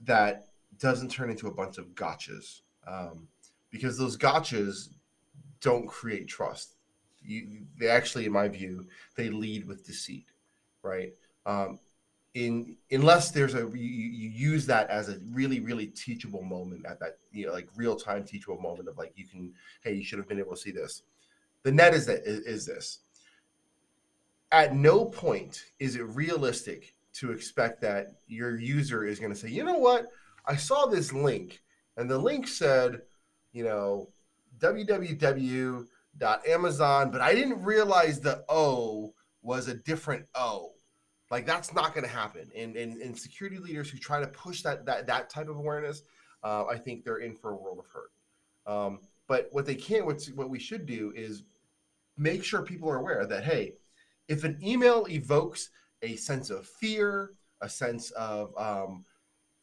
that doesn't turn into a bunch of gotchas um, because those gotchas don't create trust. You, they actually, in my view, they lead with deceit, right? Um, in unless there's a you, you use that as a really really teachable moment at that you know like real time teachable moment of like you can hey you should have been able to see this. The net is that is, is this. At no point is it realistic to expect that your user is going to say you know what? I saw this link. And the link said you know www.amazon but i didn't realize the o was a different o like that's not going to happen. And, and and security leaders who try to push that that that type of awareness, uh, I think they're in for a world of hurt. Um, but what they can't, what what we should do is make sure people are aware that hey, if an email evokes a sense of fear, a sense of um,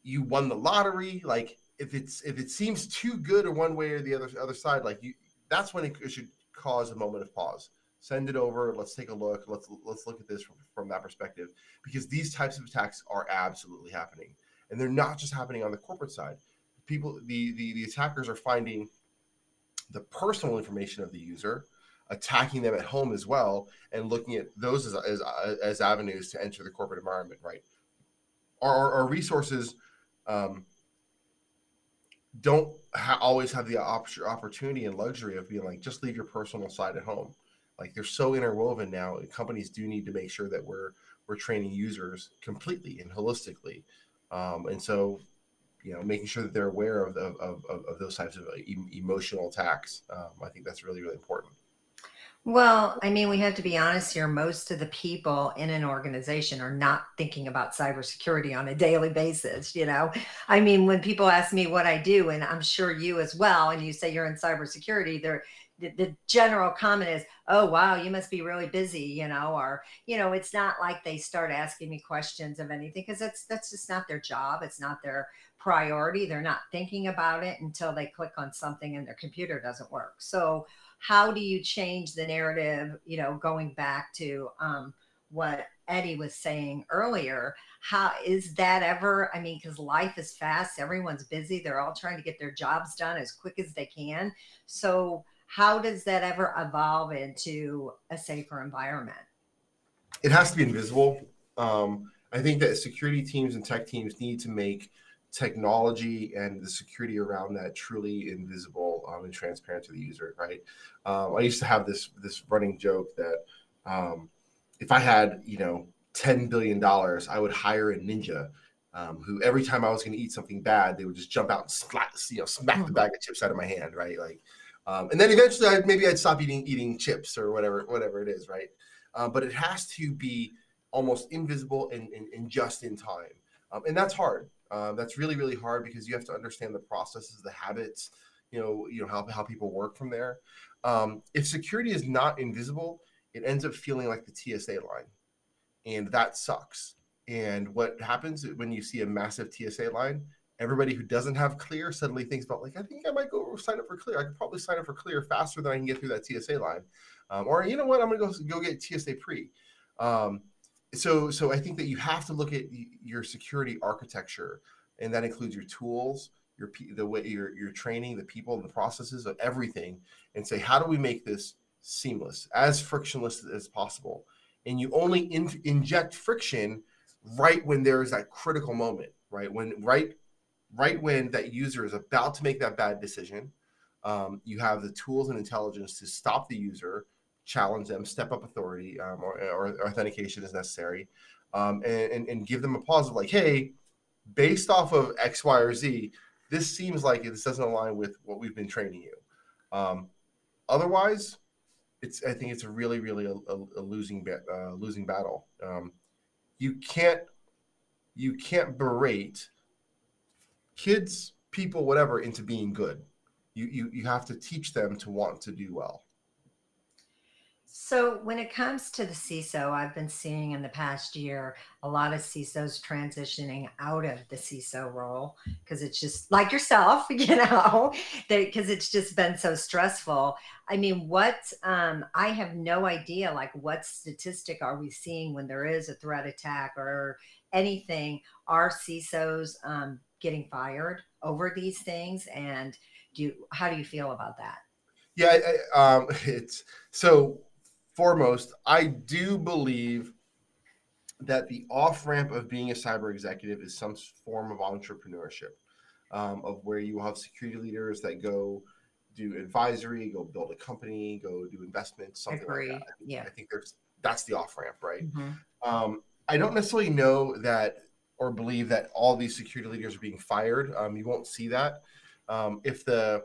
you won the lottery, like if it's if it seems too good or one way or the other other side, like you, that's when it should cause a moment of pause send it over let's take a look let's let's look at this from, from that perspective because these types of attacks are absolutely happening. And they're not just happening on the corporate side. People the the, the attackers are finding the personal information of the user attacking them at home as well and looking at those as, as, as avenues to enter the corporate environment right? Our, our resources um, don't ha- always have the op- opportunity and luxury of being like just leave your personal side at home like they're so interwoven now companies do need to make sure that we're we're training users completely and holistically um, and so you know making sure that they're aware of, of, of, of those types of emotional attacks um, i think that's really really important well, I mean, we have to be honest here. Most of the people in an organization are not thinking about cybersecurity on a daily basis. You know, I mean, when people ask me what I do, and I'm sure you as well, and you say you're in cybersecurity, they're the, the general comment is, oh, wow, you must be really busy, you know, or, you know, it's not like they start asking me questions of anything because that's, that's just not their job. It's not their priority. They're not thinking about it until they click on something and their computer doesn't work. So, how do you change the narrative, you know, going back to um, what Eddie was saying earlier? How is that ever? I mean, because life is fast, everyone's busy, they're all trying to get their jobs done as quick as they can. So, how does that ever evolve into a safer environment? It has to be invisible. Um, I think that security teams and tech teams need to make technology and the security around that truly invisible um, and transparent to the user. Right. Um, I used to have this this running joke that um, if I had you know ten billion dollars, I would hire a ninja. Um, who every time I was going to eat something bad, they would just jump out and splat, you know, smack the hmm. bag of chips out of my hand, right? Like, um, and then eventually, I'd, maybe I'd stop eating eating chips or whatever whatever it is, right? Um, but it has to be almost invisible and, and, and just in time, um, and that's hard. Um, that's really really hard because you have to understand the processes, the habits, you know, you know how how people work from there. Um, if security is not invisible, it ends up feeling like the TSA line, and that sucks. And what happens when you see a massive TSA line? Everybody who doesn't have clear suddenly thinks about like i think i might go sign up for clear. I could probably sign up for clear faster than i can get through that tsa line. Um, or you know what? I'm gonna go go get tsa pre. Um, so so i think that you have to look at your security architecture and that includes your tools your the way your your training the people and the processes of everything and say how do we make this seamless as frictionless as possible? And you only in, inject friction right when there is that critical moment right? When right right when that user is about to make that bad decision, um, you have the tools and intelligence to stop the user, challenge them, step up authority, um, or, or, authentication is necessary, um, and, and, and, give them a pause of like, hey, based off of X, Y, or Z, this seems like this doesn't align with what we've been training you. Um, otherwise, it's I think it's a really, really a, a, losing uh, losing battle. Um, you can't you can't berate kids, people, whatever, into being good. You, you, you have to teach them to want to do well. So, when it comes to the CISO, I've been seeing in the past year a lot of CISOs transitioning out of the CISO role because it's just like yourself, you know, because it's just been so stressful. I mean, what um, I have no idea, like, what statistic are we seeing when there is a threat attack or anything? Are CISOs um, getting fired over these things and do you, how do you feel about that yeah I, um, it's so foremost i do believe that the off ramp of being a cyber executive is some form of entrepreneurship, um, of where you have security leaders that go do advisory, go build a company, go do investments, something Agree. like that. I think, yeah, I think there's that's the off ramp, right? Mm-hmm. Um, I don't necessarily know that or believe that all these security leaders are being fired. Um, you won't see that. Um, if the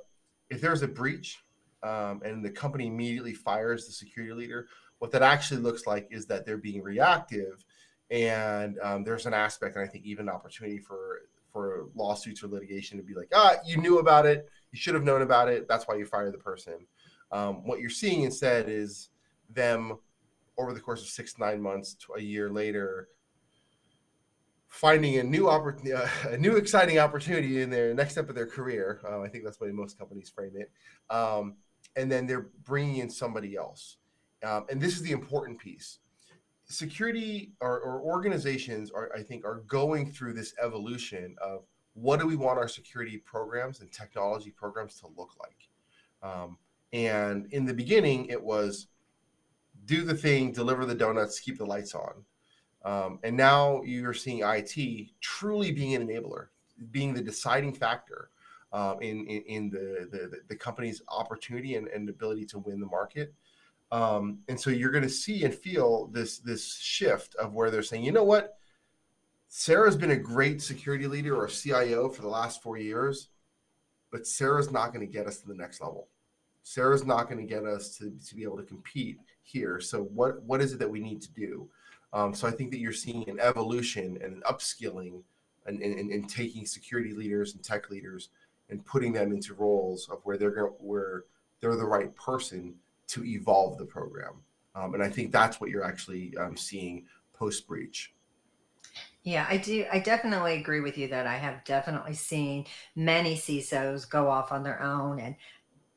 if there's a breach um, and the company immediately fires the security leader, what that actually looks like is that they're being reactive, and um, there's an aspect, and I think even an opportunity for for lawsuits or litigation to be like, ah, you knew about it, you should have known about it. That's why you fired the person. Um, what you're seeing instead is them over the course of six nine months to a year later finding a new opportunity, uh, a new exciting opportunity in their next step of their career. Uh, I think that's the way most companies frame it. Um, and then they're bringing in somebody else. Um, and this is the important piece. Security or, or, organizations are, I think, are going through this evolution of what do we want our security programs and technology programs to look like. Um, and in the beginning, it was do the thing, deliver the donuts, keep the lights on. Um, and now you're seeing IT truly being an enabler, being the deciding factor um, in, in, in the, the, the, company's opportunity and, and ability to win the market. Um, and so you're going to see and feel this this shift of where they're saying, you know what, Sarah's been a great security leader or CIO for the last four years, but Sarah's not going to get us to the next level. Sarah's not going to get us to, to be able to compete here. So what what is it that we need to do? Um, so I think that you're seeing an evolution and an upskilling and, and, and, taking security leaders and tech leaders and putting them into roles of where they're going where they're the right person to evolve the program. Um, and I think that's what you're actually um, seeing post breach. Yeah, I do. I definitely agree with you that I have definitely seen many CISOs go off on their own and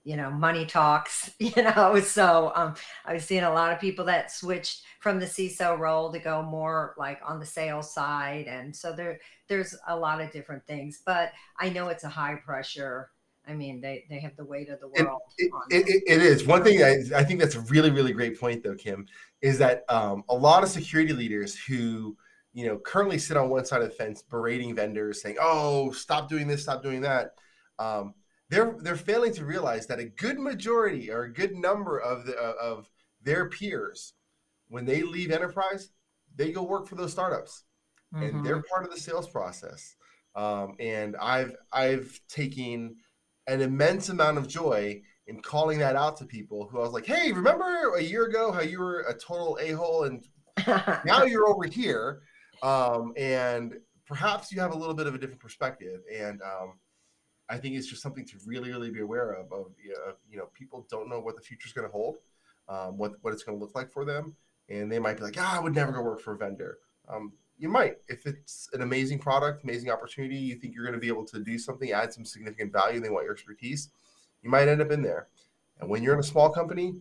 you know money talks you know so um, i was seeing a lot of people that switched from the ciso role to go more like on the sales side and so there there's a lot of different things but i know it's a high pressure i mean they they have the weight of the world it, it, it, it is. One thing I, I think that's a really really great point though kim is that um, a lot of security leaders who you know currently sit on one side of the fence berating vendors saying oh stop doing this stop doing that um, they're they're failing to realize that a good majority or a good number of the of their peers when they leave enterprise they go work for those startups mm-hmm. and they're mm-hmm. part of the sales process um, and i've i've taken an immense amount of joy in calling that out to people who i was like hey remember a year ago how you were a total a-hole and now you're over here um, and perhaps you have a little bit of a different perspective and um, I think it's just something to really, really be aware of. Of you know, people don't know what the future is going to hold, um, what what it's going to look like for them, and they might be like, ah, I would never go work for a vendor. Um, you might, if it's an amazing product, amazing opportunity, you think you're going to be able to do something, add some significant value, they want your expertise, you might end up in there. And when you're in a small company,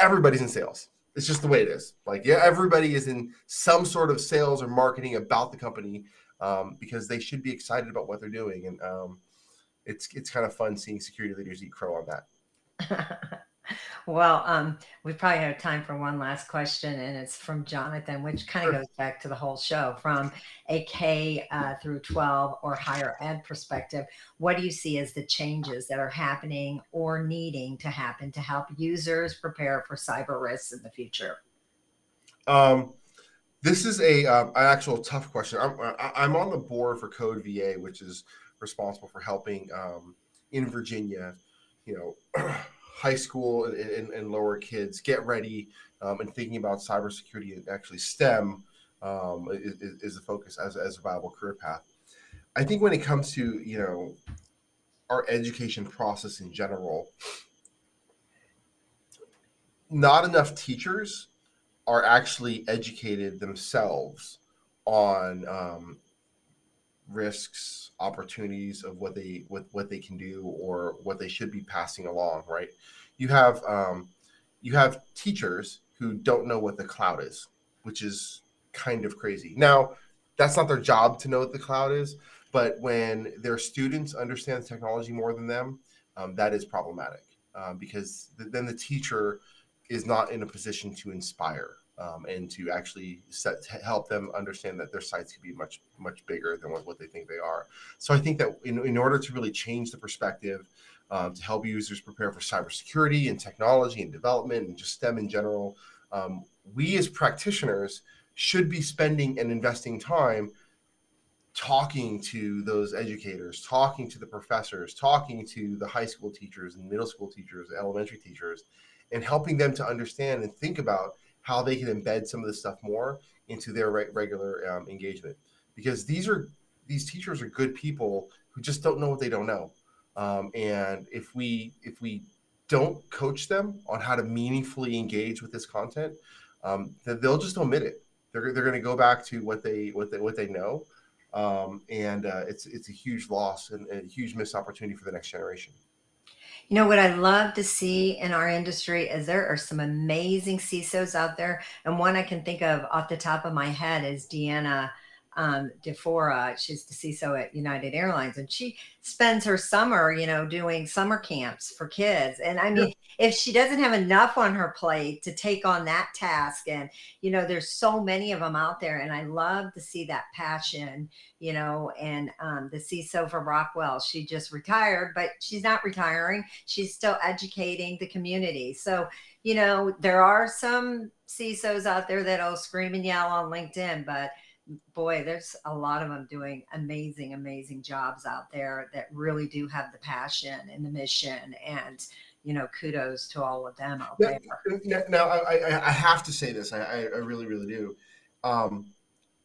everybody's in sales. It's just the way it is. Like, yeah, everybody is in some sort of sales or marketing about the company um, because they should be excited about what they're doing. And um, it's it's kind of fun seeing security leaders eat crow on that. well, um, we probably have time for one last question, and it's from Jonathan, which kind of sure. goes back to the whole show from a K uh, through 12 or higher ed perspective. What do you see as the changes that are happening or needing to happen to help users prepare for cyber risks in the future? Um, this is a um, an actual tough question. I'm, I'm on the board for Code VA, which is responsible for helping um, in Virginia, you know, high school and, and, and, lower kids get ready um, and thinking about cybersecurity and actually STEM um, is, is the focus as, as a viable career path. I think when it comes to, you know, our education process in general, not enough teachers are actually educated themselves on um, risks opportunities of what they what, what they can do or what they should be passing along right? You have um, you have teachers who don't know what the cloud is which is kind of crazy. Now that's not their job to know what the cloud is but when their students understand technology more than them um, that is problematic um, because th- then the teacher is not in a position to inspire um, and to actually set, to help them understand that their sights could be much much bigger than what, what they think they are. So I think that in, in order to really change the perspective, um, to help users prepare for cybersecurity and technology and development and just STEM in general, um, we as practitioners should be spending and investing time talking to those educators, talking to the professors, talking to the high school teachers and middle school teachers, elementary teachers, and helping them to understand and think about how they can embed some of this stuff more into their re- regular um, engagement. Because these are these teachers are good people who just don't know what they don't know, um, and if we if we don't coach them on how to meaningfully engage with this content, um, they'll just omit it. They're, they're going to go back to what they what they what they know, um, and uh, it's it's a huge loss and a huge missed opportunity for the next generation. You know what I love to see in our industry is there are some amazing CISOs out there, and one I can think of off the top of my head is Deanna um, DeFiore. She's the CISO at United Airlines, and she spends her summer, you know, doing summer camps for kids. And I mean, yeah. if she doesn't have enough on her plate to take on that task, and you know, there's so many of them out there, and I love to see that passion, you know. And um, the CISO for Rockwell, she just retired, but she's not retiring. She's still educating the community. So, you know, there are some CISOs out there that'll scream and yell on LinkedIn, but boy, there's a lot of them doing amazing, amazing jobs out there that really do have the passion and the mission. And, you know, kudos to all of them out now, there. Now, I, I have to say this. I, I really, really do. Um,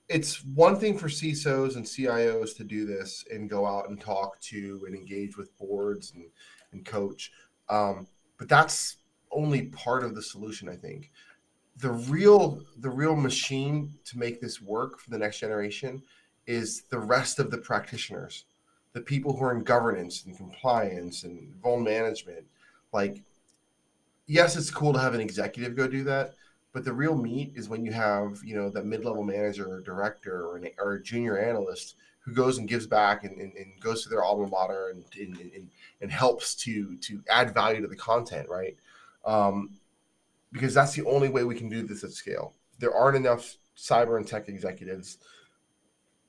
it's one thing for CISOs and CIOs to do this and go out and talk to and engage with boards and, and coach. Um, but that's only part of the solution, I think the real the real machine to make this work for the next generation is the rest of the practitioners the people who are in governance and compliance and vuln management. Like yes it's cool to have an executive go do that but the real meat is when you have you know that mid-level manager or director or, an, or a junior analyst who goes and gives back and, and, and goes to their alma mater and, and, and helps to to add value to the content right? Um, because that's the only way we can do this at scale. There aren't enough cyber and tech executives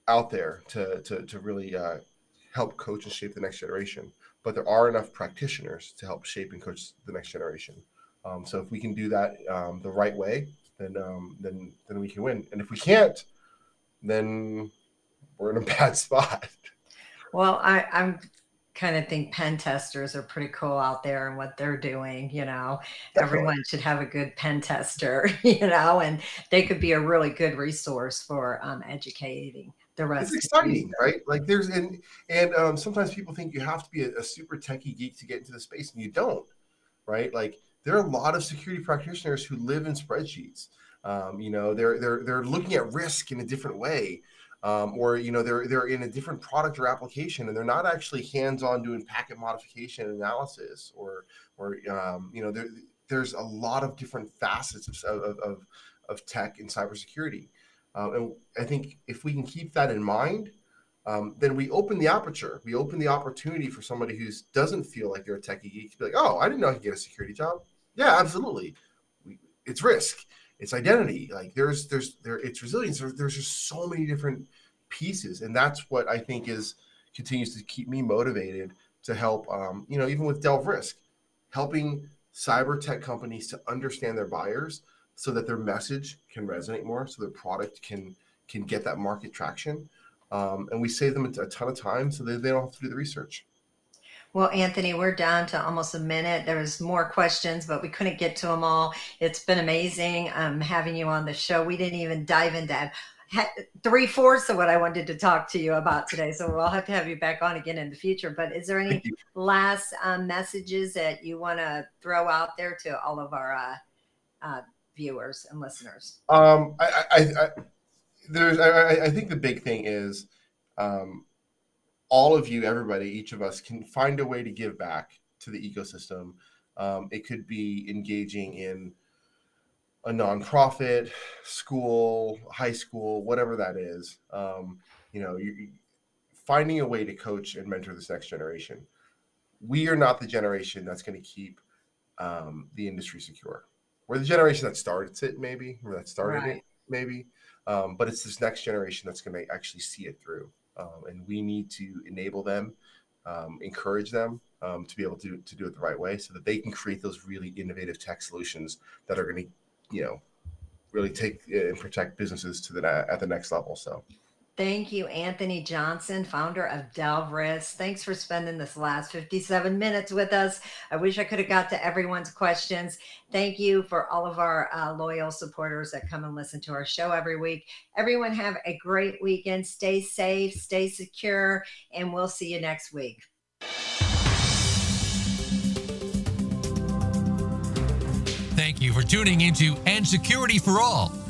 out there to to, to really uh, help coach and shape the next generation. But there are enough practitioners to help shape and coach the next generation. Um, so if we can do that um, the right way, then um, then then we can win. And if we can't, then we're in a bad spot. Well, I, I'm kind of think pen testers are pretty cool out there and what they're doing you know? Definitely. everyone should have a good pen tester you know and they could be a really good resource for um, educating the rest it's exciting right? Like there's and and um, sometimes people think you have to be a, a super techie geek to get into the space and you don't right? Like there are a lot of security practitioners who live in spreadsheets. Um, you know they're they're they're looking at risk in a different way um, or you know they're they're in a different product or application and they're not actually hands-on doing packet modification analysis or or um, you know there, there's a lot of different facets of, of, of, of tech and cybersecurity. Um, and I think if we can keep that in mind um, then we open the aperture. We open the opportunity for somebody who doesn't feel like they're a techie geek to be like oh I didn't know I could get a security job. Yeah absolutely. It's risk it's identity. Like there's there's there it's resilience. There, there's just so many different pieces. And that's what i think is continues to keep me motivated to help um, you know even with Delve Risk helping cyber tech companies to understand their buyers so that their message can resonate more so their product can can get that market traction. Um, and we save them a ton of time so that they don't have to do the research well, Anthony, we're down to almost a minute. There was more questions, but we couldn't get to them all. It's been amazing um, having you on the show. We didn't even dive into three fourths of what I wanted to talk to you about today. So we'll have to have you back on again in the future. But is there any last um, messages that you want to throw out there to all of our uh, uh, viewers and listeners? Um, I, I, I, there's, I, I think the big thing is um, all of you, everybody, each of us can find a way to give back to the ecosystem. Um, it could be engaging in a nonprofit, school, high school, whatever that is. Um, you know, you, finding a way to coach and mentor this next generation. We are not the generation that's going to keep um, the industry secure. we're the generation that started it, maybe, or that started Right. it, maybe. Um, but it's this next generation that's going to actually see it through, um, and we need to enable them, um, encourage them um, to be able to to do it the right way, so that they can create those really innovative tech solutions that are going to, you know, really take uh, and protect businesses to the at the next level. So. Thank you, Anthony Johnson, founder of Delve Risk. Thanks for spending this last 57 minutes with us. I wish I could have got to everyone's questions. Thank you for all of our uh, loyal supporters that come and listen to our show every week. Everyone have a great weekend. Stay safe, stay secure, and we'll see you next week. Thank you for tuning into And Security for All.